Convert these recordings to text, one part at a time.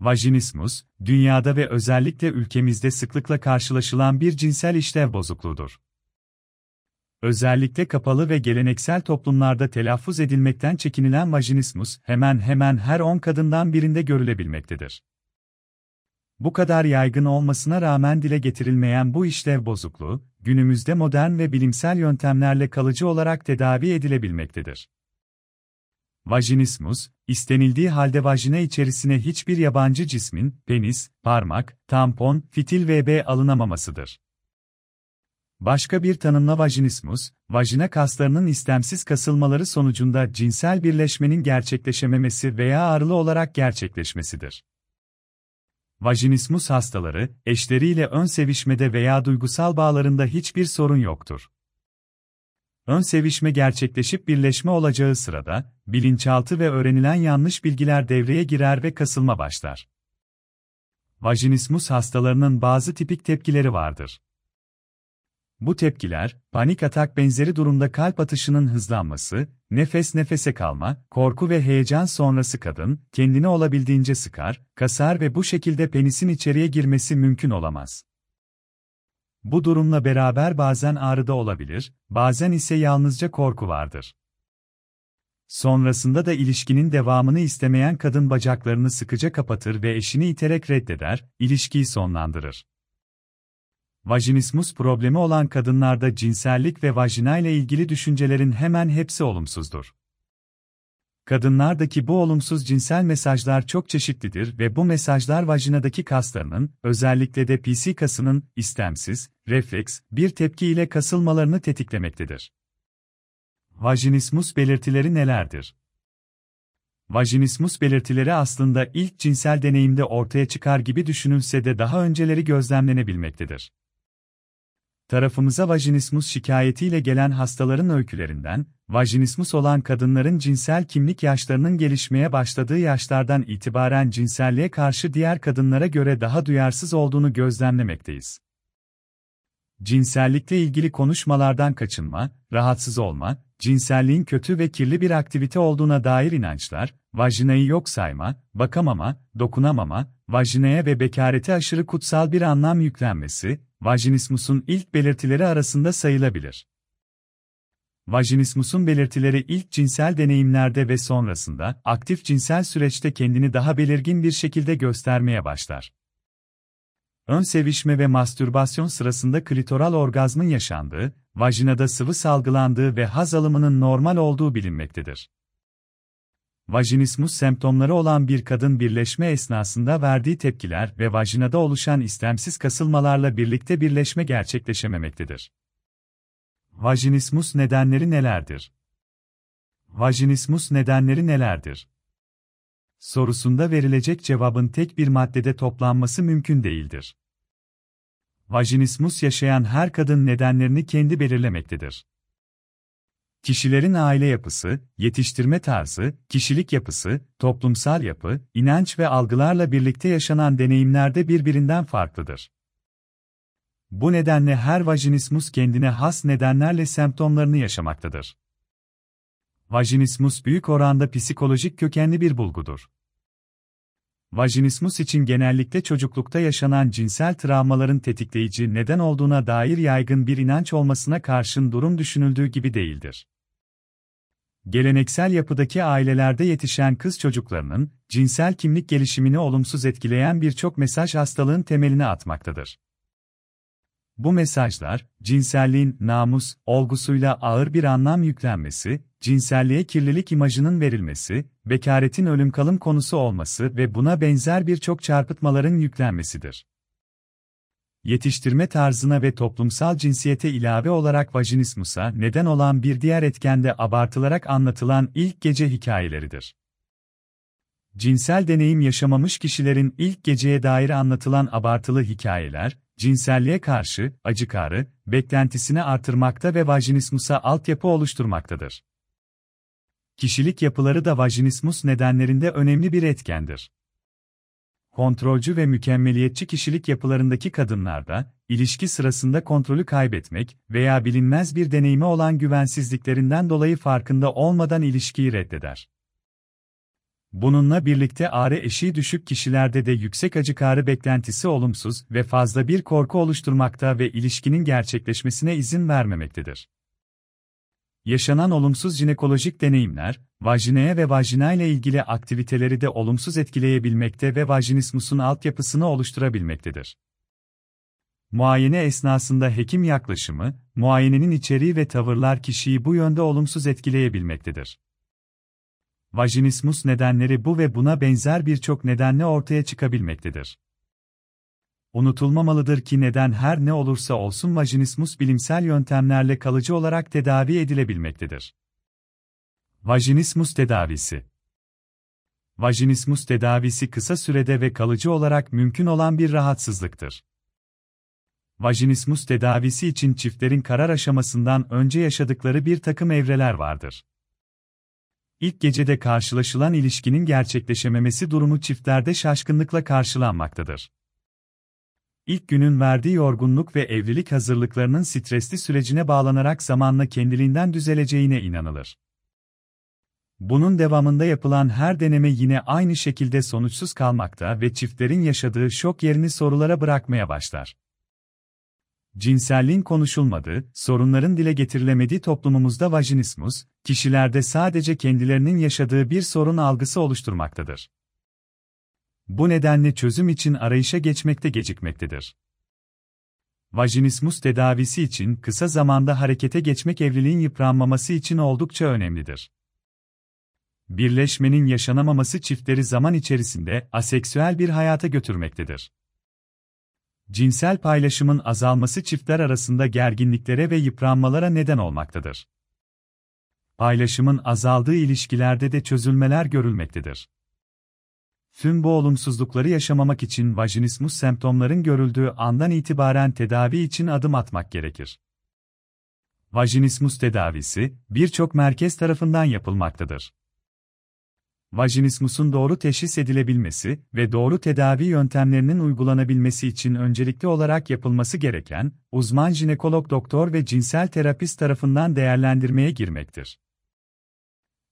Vajinismus, dünyada ve özellikle ülkemizde sıklıkla karşılaşılan bir cinsel işlev bozukluğudur. Özellikle kapalı ve geleneksel toplumlarda telaffuz edilmekten çekinilen vajinismus, hemen hemen her 10 kadından birinde görülebilmektedir. Bu kadar yaygın olmasına rağmen dile getirilmeyen bu işlev bozukluğu, günümüzde modern ve bilimsel yöntemlerle kalıcı olarak tedavi edilebilmektedir. Vajinismus, istenildiği halde vajina içerisine hiçbir yabancı cismin, penis, parmak, tampon, fitil vb alınamamasıdır. Başka bir tanımla vajinismus, vajina kaslarının istemsiz kasılmaları sonucunda cinsel birleşmenin gerçekleşememesi veya ağrılı olarak gerçekleşmesidir. Vajinismus hastaları, eşleriyle ön sevişmede veya duygusal bağlarında hiçbir sorun yoktur. Ön sevişme gerçekleşip birleşme olacağı sırada, bilinçaltı ve öğrenilen yanlış bilgiler devreye girer ve kasılma başlar. Vajinismus hastalarının bazı tipik tepkileri vardır. Bu tepkiler, panik atak benzeri durumda kalp atışının hızlanması, nefes nefese kalma, korku ve heyecan sonrası kadın, kendini olabildiğince sıkar, kasar ve bu şekilde penisin içeriye girmesi mümkün olamaz. Bu durumla beraber bazen ağrı da olabilir, bazen ise yalnızca korku vardır. Sonrasında da ilişkinin devamını istemeyen kadın bacaklarını sıkıca kapatır ve eşini iterek reddeder, ilişkiyi sonlandırır. Vajinismus problemi olan kadınlarda cinsellik ve vajina ile ilgili düşüncelerin hemen hepsi olumsuzdur. Kadınlardaki bu olumsuz cinsel mesajlar çok çeşitlidir ve bu mesajlar vajinadaki kaslarının, özellikle de PC kasının, istemsiz, refleks, bir tepki ile kasılmalarını tetiklemektedir. Vajinismus belirtileri nelerdir? Vajinismus belirtileri aslında ilk cinsel deneyimde ortaya çıkar gibi düşünülse de daha önceleri gözlemlenebilmektedir. Tarafımıza vajinismus şikayetiyle gelen hastaların öykülerinden, vajinismus olan kadınların cinsel kimlik yaşlarının gelişmeye başladığı yaşlardan itibaren cinselliğe karşı diğer kadınlara göre daha duyarsız olduğunu gözlemlemekteyiz. Cinsellikle ilgili konuşmalardan kaçınma, rahatsız olma, cinselliğin kötü ve kirli bir aktivite olduğuna dair inançlar, vajinayı yok sayma, bakamama, dokunamama, vajinaya ve bekarete aşırı kutsal bir anlam yüklenmesi, vajinismusun ilk belirtileri arasında sayılabilir. Vajinismusun belirtileri ilk cinsel deneyimlerde ve sonrasında, aktif cinsel süreçte kendini daha belirgin bir şekilde göstermeye başlar. Ön sevişme ve mastürbasyon sırasında klitoral orgazmın yaşandığı, vajinada sıvı salgılandığı ve haz alımının normal olduğu bilinmektedir. Vajinismus semptomları olan bir kadın birleşme esnasında verdiği tepkiler ve vajinada oluşan istemsiz kasılmalarla birlikte birleşme gerçekleşememektedir. Vajinismus nedenleri nelerdir? Vajinismus nedenleri nelerdir? Sorusunda verilecek cevabın tek bir maddede toplanması mümkün değildir. Vajinismus yaşayan her kadın nedenlerini kendi belirlemektedir. Kişilerin aile yapısı, yetiştirme tarzı, kişilik yapısı, toplumsal yapı, inanç ve algılarla birlikte yaşanan deneyimlerde birbirinden farklıdır. Bu nedenle her vajinismus kendine has nedenlerle semptomlarını yaşamaktadır. Vajinismus büyük oranda psikolojik kökenli bir bulgudur. Vajinismus için genellikle çocuklukta yaşanan cinsel travmaların tetikleyici neden olduğuna dair yaygın bir inanç olmasına karşın durum düşünüldüğü gibi değildir. Geleneksel yapıdaki ailelerde yetişen kız çocuklarının cinsel kimlik gelişimini olumsuz etkileyen birçok mesaj hastalığın temelini atmaktadır. Bu mesajlar, cinselliğin namus olgusuyla ağır bir anlam yüklenmesi, cinselliğe kirlilik imajının verilmesi, bekaretin ölüm kalım konusu olması ve buna benzer birçok çarpıtmaların yüklenmesidir. Yetiştirme tarzına ve toplumsal cinsiyete ilave olarak vajinismusa neden olan bir diğer etken de abartılarak anlatılan ilk gece hikayeleridir. Cinsel deneyim yaşamamış kişilerin ilk geceye dair anlatılan abartılı hikayeler, cinselliğe karşı acıkarı, beklentisini artırmakta ve vajinismusa altyapı oluşturmaktadır. Kişilik yapıları da vajinismus nedenlerinde önemli bir etkendir. Kontrolcü ve mükemmeliyetçi kişilik yapılarındaki kadınlarda, ilişki sırasında kontrolü kaybetmek veya bilinmez bir deneyimi olan güvensizliklerinden dolayı farkında olmadan ilişkiyi reddeder. Bununla birlikte ağrı eşiği düşük kişilerde de yüksek acı ağrı beklentisi olumsuz ve fazla bir korku oluşturmakta ve ilişkinin gerçekleşmesine izin vermemektedir. Yaşanan olumsuz jinekolojik deneyimler, vajineye ve vajina ile ilgili aktiviteleri de olumsuz etkileyebilmekte ve vajinismusun altyapısını oluşturabilmektedir. Muayene esnasında hekim yaklaşımı, muayenenin içeriği ve tavırlar kişiyi bu yönde olumsuz etkileyebilmektedir. Vajinismus nedenleri bu ve buna benzer birçok nedenle ortaya çıkabilmektedir. Unutulmamalıdır ki neden her ne olursa olsun vajinismus bilimsel yöntemlerle kalıcı olarak tedavi edilebilmektedir. Vajinismus tedavisi Vajinismus tedavisi kısa sürede ve kalıcı olarak mümkün olan bir rahatsızlıktır. Vajinismus tedavisi için çiftlerin karar aşamasından önce yaşadıkları bir takım evreler vardır. İlk gecede karşılaşılan ilişkinin gerçekleşememesi durumu çiftlerde şaşkınlıkla karşılanmaktadır. İlk günün verdiği yorgunluk ve evlilik hazırlıklarının stresli sürecine bağlanarak zamanla kendiliğinden düzeleceğine inanılır. Bunun devamında yapılan her deneme yine aynı şekilde sonuçsuz kalmakta ve çiftlerin yaşadığı şok yerini sorulara bırakmaya başlar. Cinselliğin konuşulmadığı, sorunların dile getirilemediği toplumumuzda vajinismus, kişilerde sadece kendilerinin yaşadığı bir sorun algısı oluşturmaktadır. Bu nedenle çözüm için arayışa geçmekte gecikmektedir. Vajinismus tedavisi için kısa zamanda harekete geçmek evliliğin yıpranmaması için oldukça önemlidir. Birleşmenin yaşanamaması çiftleri zaman içerisinde aseksüel bir hayata götürmektedir. Cinsel paylaşımın azalması çiftler arasında gerginliklere ve yıpranmalara neden olmaktadır. Paylaşımın azaldığı ilişkilerde de çözülmeler görülmektedir. Tüm bu olumsuzlukları yaşamamak için vajinismus semptomların görüldüğü andan itibaren tedavi için adım atmak gerekir. Vajinismus tedavisi, birçok merkez tarafından yapılmaktadır. Vajinismusun doğru teşhis edilebilmesi ve doğru tedavi yöntemlerinin uygulanabilmesi için öncelikli olarak yapılması gereken, uzman jinekolog doktor ve cinsel terapist tarafından değerlendirmeye girmektir.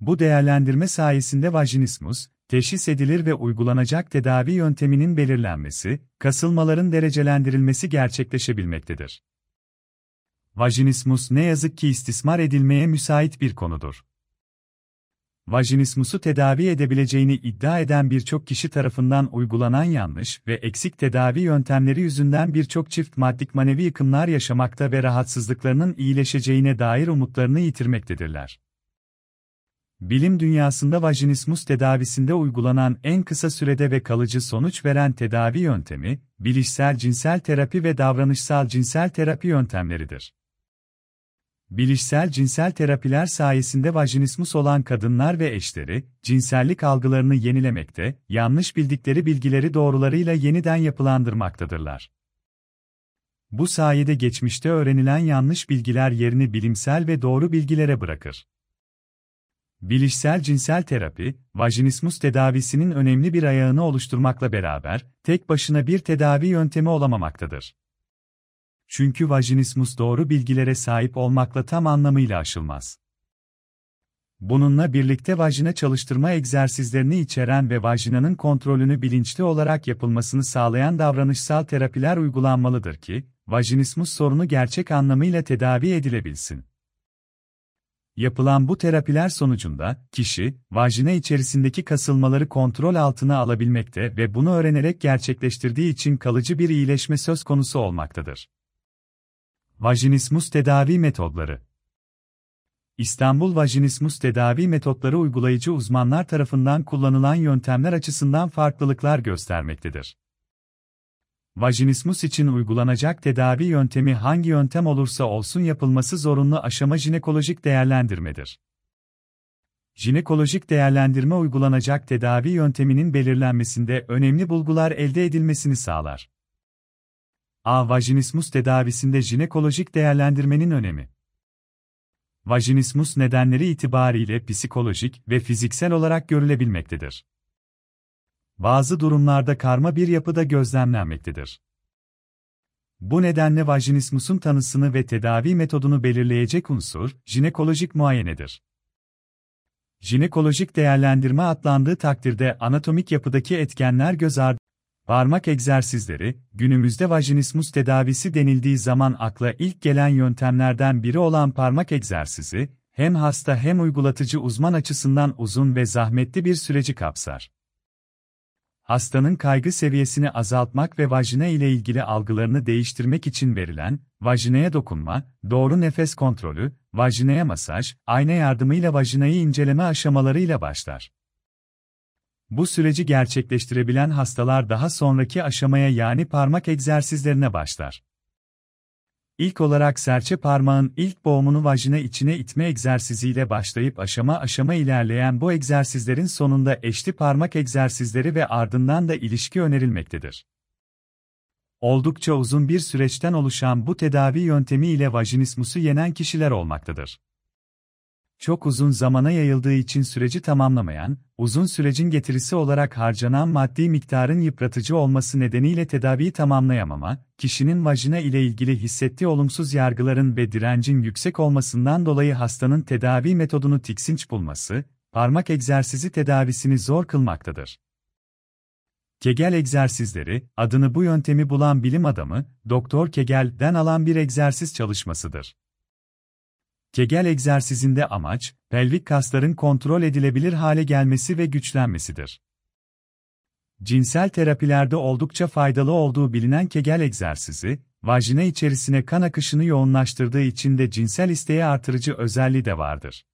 Bu değerlendirme sayesinde vajinismus, teşhis edilir ve uygulanacak tedavi yönteminin belirlenmesi, kasılmaların derecelendirilmesi gerçekleşebilmektedir. Vajinismus ne yazık ki istismar edilmeye müsait bir konudur. Vajinismusu tedavi edebileceğini iddia eden birçok kişi tarafından uygulanan yanlış ve eksik tedavi yöntemleri yüzünden birçok çift maddik manevi yıkımlar yaşamakta ve rahatsızlıklarının iyileşeceğine dair umutlarını yitirmektedirler. Bilim dünyasında vajinismus tedavisinde uygulanan en kısa sürede ve kalıcı sonuç veren tedavi yöntemi, bilişsel cinsel terapi ve davranışsal cinsel terapi yöntemleridir. Bilişsel cinsel terapiler sayesinde vajinismus olan kadınlar ve eşleri, cinsellik algılarını yenilemekte, yanlış bildikleri bilgileri doğrularıyla yeniden yapılandırmaktadırlar. Bu sayede geçmişte öğrenilen yanlış bilgiler yerini bilimsel ve doğru bilgilere bırakır. Bilişsel cinsel terapi, vajinismus tedavisinin önemli bir ayağını oluşturmakla beraber, tek başına bir tedavi yöntemi olamamaktadır. Çünkü vajinismus doğru bilgilere sahip olmakla tam anlamıyla aşılmaz. Bununla birlikte vajina çalıştırma egzersizlerini içeren ve vajinanın kontrolünü bilinçli olarak yapılmasını sağlayan davranışsal terapiler uygulanmalıdır ki, vajinismus sorunu gerçek anlamıyla tedavi edilebilsin. Yapılan bu terapiler sonucunda, kişi, vajina içerisindeki kasılmaları kontrol altına alabilmekte ve bunu öğrenerek gerçekleştirdiği için kalıcı bir iyileşme söz konusu olmaktadır. Vajinismus tedavi metodları İstanbul Vajinismus tedavi metotları uygulayıcı uzmanlar tarafından kullanılan yöntemler açısından farklılıklar göstermektedir. Vajinismus için uygulanacak tedavi yöntemi hangi yöntem olursa olsun yapılması zorunlu aşama jinekolojik değerlendirmedir. Jinekolojik değerlendirme uygulanacak tedavi yönteminin belirlenmesinde önemli bulgular elde edilmesini sağlar. A. Vajinismus tedavisinde jinekolojik değerlendirmenin önemi. Vajinismus nedenleri itibariyle psikolojik ve fiziksel olarak görülebilmektedir. Bazı durumlarda karma bir yapıda gözlemlenmektedir. Bu nedenle vajinismusun tanısını ve tedavi metodunu belirleyecek unsur, jinekolojik muayenedir. Jinekolojik değerlendirme atlandığı takdirde anatomik yapıdaki etkenler göz ardı Parmak egzersizleri, günümüzde vajinismus tedavisi denildiği zaman akla ilk gelen yöntemlerden biri olan parmak egzersizi, hem hasta hem uygulatıcı uzman açısından uzun ve zahmetli bir süreci kapsar. Hastanın kaygı seviyesini azaltmak ve vajina ile ilgili algılarını değiştirmek için verilen, vajinaya dokunma, doğru nefes kontrolü, vajinaya masaj, ayna yardımıyla vajinayı inceleme aşamalarıyla başlar. Bu süreci gerçekleştirebilen hastalar daha sonraki aşamaya yani parmak egzersizlerine başlar. İlk olarak serçe parmağın ilk boğumunu vajina içine itme egzersiziyle başlayıp aşama aşama ilerleyen bu egzersizlerin sonunda eşli parmak egzersizleri ve ardından da ilişki önerilmektedir. Oldukça uzun bir süreçten oluşan bu tedavi yöntemi ile vajinismusu yenen kişiler olmaktadır çok uzun zamana yayıldığı için süreci tamamlamayan, uzun sürecin getirisi olarak harcanan maddi miktarın yıpratıcı olması nedeniyle tedaviyi tamamlayamama, kişinin vajina ile ilgili hissettiği olumsuz yargıların ve direncin yüksek olmasından dolayı hastanın tedavi metodunu tiksinç bulması, parmak egzersizi tedavisini zor kılmaktadır. Kegel egzersizleri, adını bu yöntemi bulan bilim adamı, Doktor Kegel'den alan bir egzersiz çalışmasıdır. Kegel egzersizinde amaç, pelvik kasların kontrol edilebilir hale gelmesi ve güçlenmesidir. Cinsel terapilerde oldukça faydalı olduğu bilinen Kegel egzersizi, vajina içerisine kan akışını yoğunlaştırdığı için de cinsel isteği artırıcı özelliği de vardır.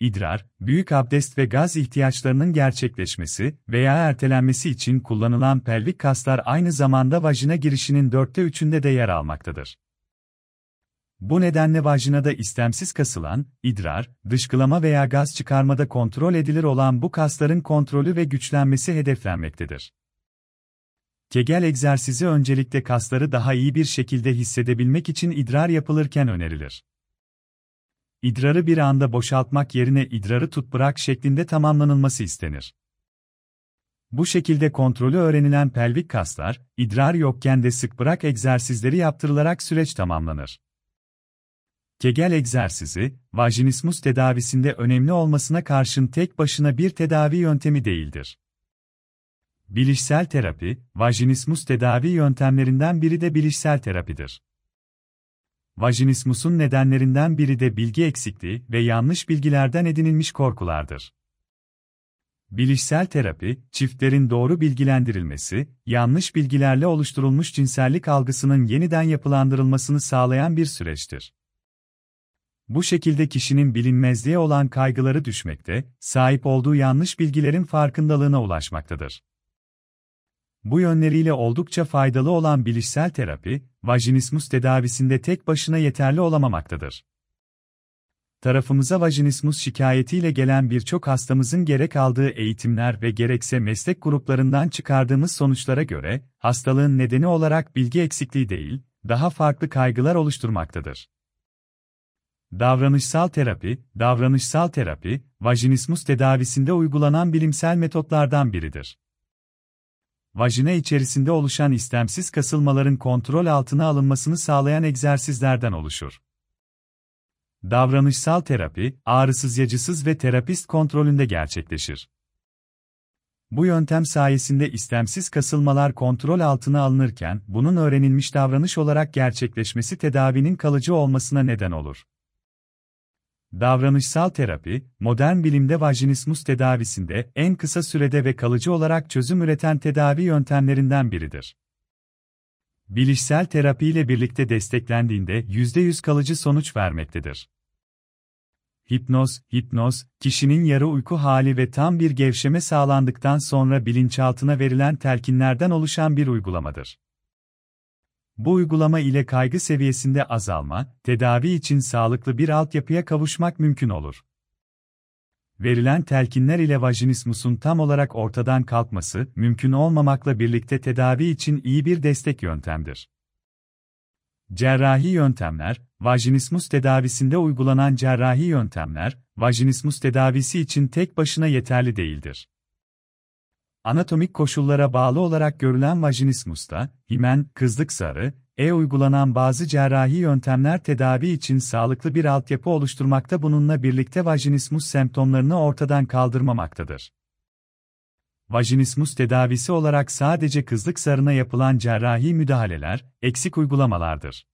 İdrar, büyük abdest ve gaz ihtiyaçlarının gerçekleşmesi veya ertelenmesi için kullanılan pelvik kaslar aynı zamanda vajina girişinin dörtte üçünde de yer almaktadır. Bu nedenle vajinada istemsiz kasılan, idrar, dışkılama veya gaz çıkarmada kontrol edilir olan bu kasların kontrolü ve güçlenmesi hedeflenmektedir. Kegel egzersizi öncelikle kasları daha iyi bir şekilde hissedebilmek için idrar yapılırken önerilir. İdrarı bir anda boşaltmak yerine idrarı tut bırak şeklinde tamamlanılması istenir. Bu şekilde kontrolü öğrenilen pelvik kaslar, idrar yokken de sık bırak egzersizleri yaptırılarak süreç tamamlanır. Kegel egzersizi, vajinismus tedavisinde önemli olmasına karşın tek başına bir tedavi yöntemi değildir. Bilişsel terapi, vajinismus tedavi yöntemlerinden biri de bilişsel terapidir. Vajinismusun nedenlerinden biri de bilgi eksikliği ve yanlış bilgilerden edinilmiş korkulardır. Bilişsel terapi, çiftlerin doğru bilgilendirilmesi, yanlış bilgilerle oluşturulmuş cinsellik algısının yeniden yapılandırılmasını sağlayan bir süreçtir. Bu şekilde kişinin bilinmezliğe olan kaygıları düşmekte, sahip olduğu yanlış bilgilerin farkındalığına ulaşmaktadır. Bu yönleriyle oldukça faydalı olan bilişsel terapi, vajinismus tedavisinde tek başına yeterli olamamaktadır. Tarafımıza vajinismus şikayetiyle gelen birçok hastamızın gerek aldığı eğitimler ve gerekse meslek gruplarından çıkardığımız sonuçlara göre, hastalığın nedeni olarak bilgi eksikliği değil, daha farklı kaygılar oluşturmaktadır. Davranışsal terapi, davranışsal terapi, vajinismus tedavisinde uygulanan bilimsel metotlardan biridir. Vajina içerisinde oluşan istemsiz kasılmaların kontrol altına alınmasını sağlayan egzersizlerden oluşur. Davranışsal terapi, ağrısız yacısız ve terapist kontrolünde gerçekleşir. Bu yöntem sayesinde istemsiz kasılmalar kontrol altına alınırken, bunun öğrenilmiş davranış olarak gerçekleşmesi tedavinin kalıcı olmasına neden olur. Davranışsal terapi, modern bilimde vajinismus tedavisinde en kısa sürede ve kalıcı olarak çözüm üreten tedavi yöntemlerinden biridir. Bilişsel terapi ile birlikte desteklendiğinde %100 kalıcı sonuç vermektedir. Hipnoz, hipnoz, kişinin yarı uyku hali ve tam bir gevşeme sağlandıktan sonra bilinçaltına verilen telkinlerden oluşan bir uygulamadır. Bu uygulama ile kaygı seviyesinde azalma, tedavi için sağlıklı bir altyapıya kavuşmak mümkün olur. Verilen telkinler ile vajinismusun tam olarak ortadan kalkması mümkün olmamakla birlikte tedavi için iyi bir destek yöntemdir. Cerrahi yöntemler, vajinismus tedavisinde uygulanan cerrahi yöntemler, vajinismus tedavisi için tek başına yeterli değildir. Anatomik koşullara bağlı olarak görülen vajinismusta, himen, kızlık sarı, e uygulanan bazı cerrahi yöntemler tedavi için sağlıklı bir altyapı oluşturmakta bununla birlikte vajinismus semptomlarını ortadan kaldırmamaktadır. Vajinismus tedavisi olarak sadece kızlık sarına yapılan cerrahi müdahaleler, eksik uygulamalardır.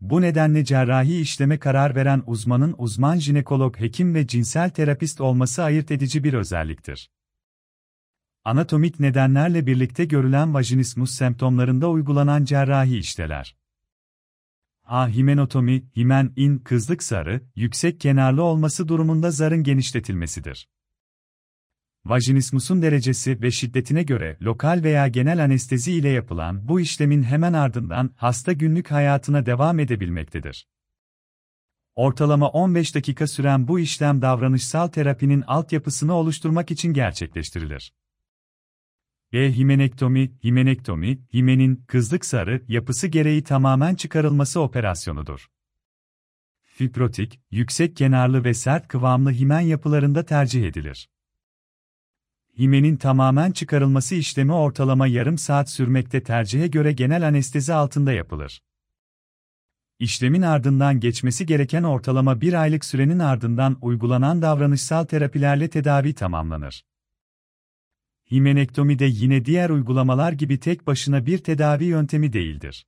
Bu nedenle cerrahi işleme karar veren uzmanın uzman jinekolog hekim ve cinsel terapist olması ayırt edici bir özelliktir. Anatomik nedenlerle birlikte görülen vajinismus semptomlarında uygulanan cerrahi işleler. A. Himenotomi, himen, in, kızlık zarı, yüksek kenarlı olması durumunda zarın genişletilmesidir. Vajinismusun derecesi ve şiddetine göre lokal veya genel anestezi ile yapılan bu işlemin hemen ardından hasta günlük hayatına devam edebilmektedir. Ortalama 15 dakika süren bu işlem davranışsal terapinin altyapısını oluşturmak için gerçekleştirilir. E. Himenektomi, himenektomi, himenin, kızlık sarı, yapısı gereği tamamen çıkarılması operasyonudur. Fiprotik, yüksek kenarlı ve sert kıvamlı himen yapılarında tercih edilir. Himenin tamamen çıkarılması işlemi ortalama yarım saat sürmekte tercihe göre genel anestezi altında yapılır. İşlemin ardından geçmesi gereken ortalama bir aylık sürenin ardından uygulanan davranışsal terapilerle tedavi tamamlanır. Himenektomi de yine diğer uygulamalar gibi tek başına bir tedavi yöntemi değildir.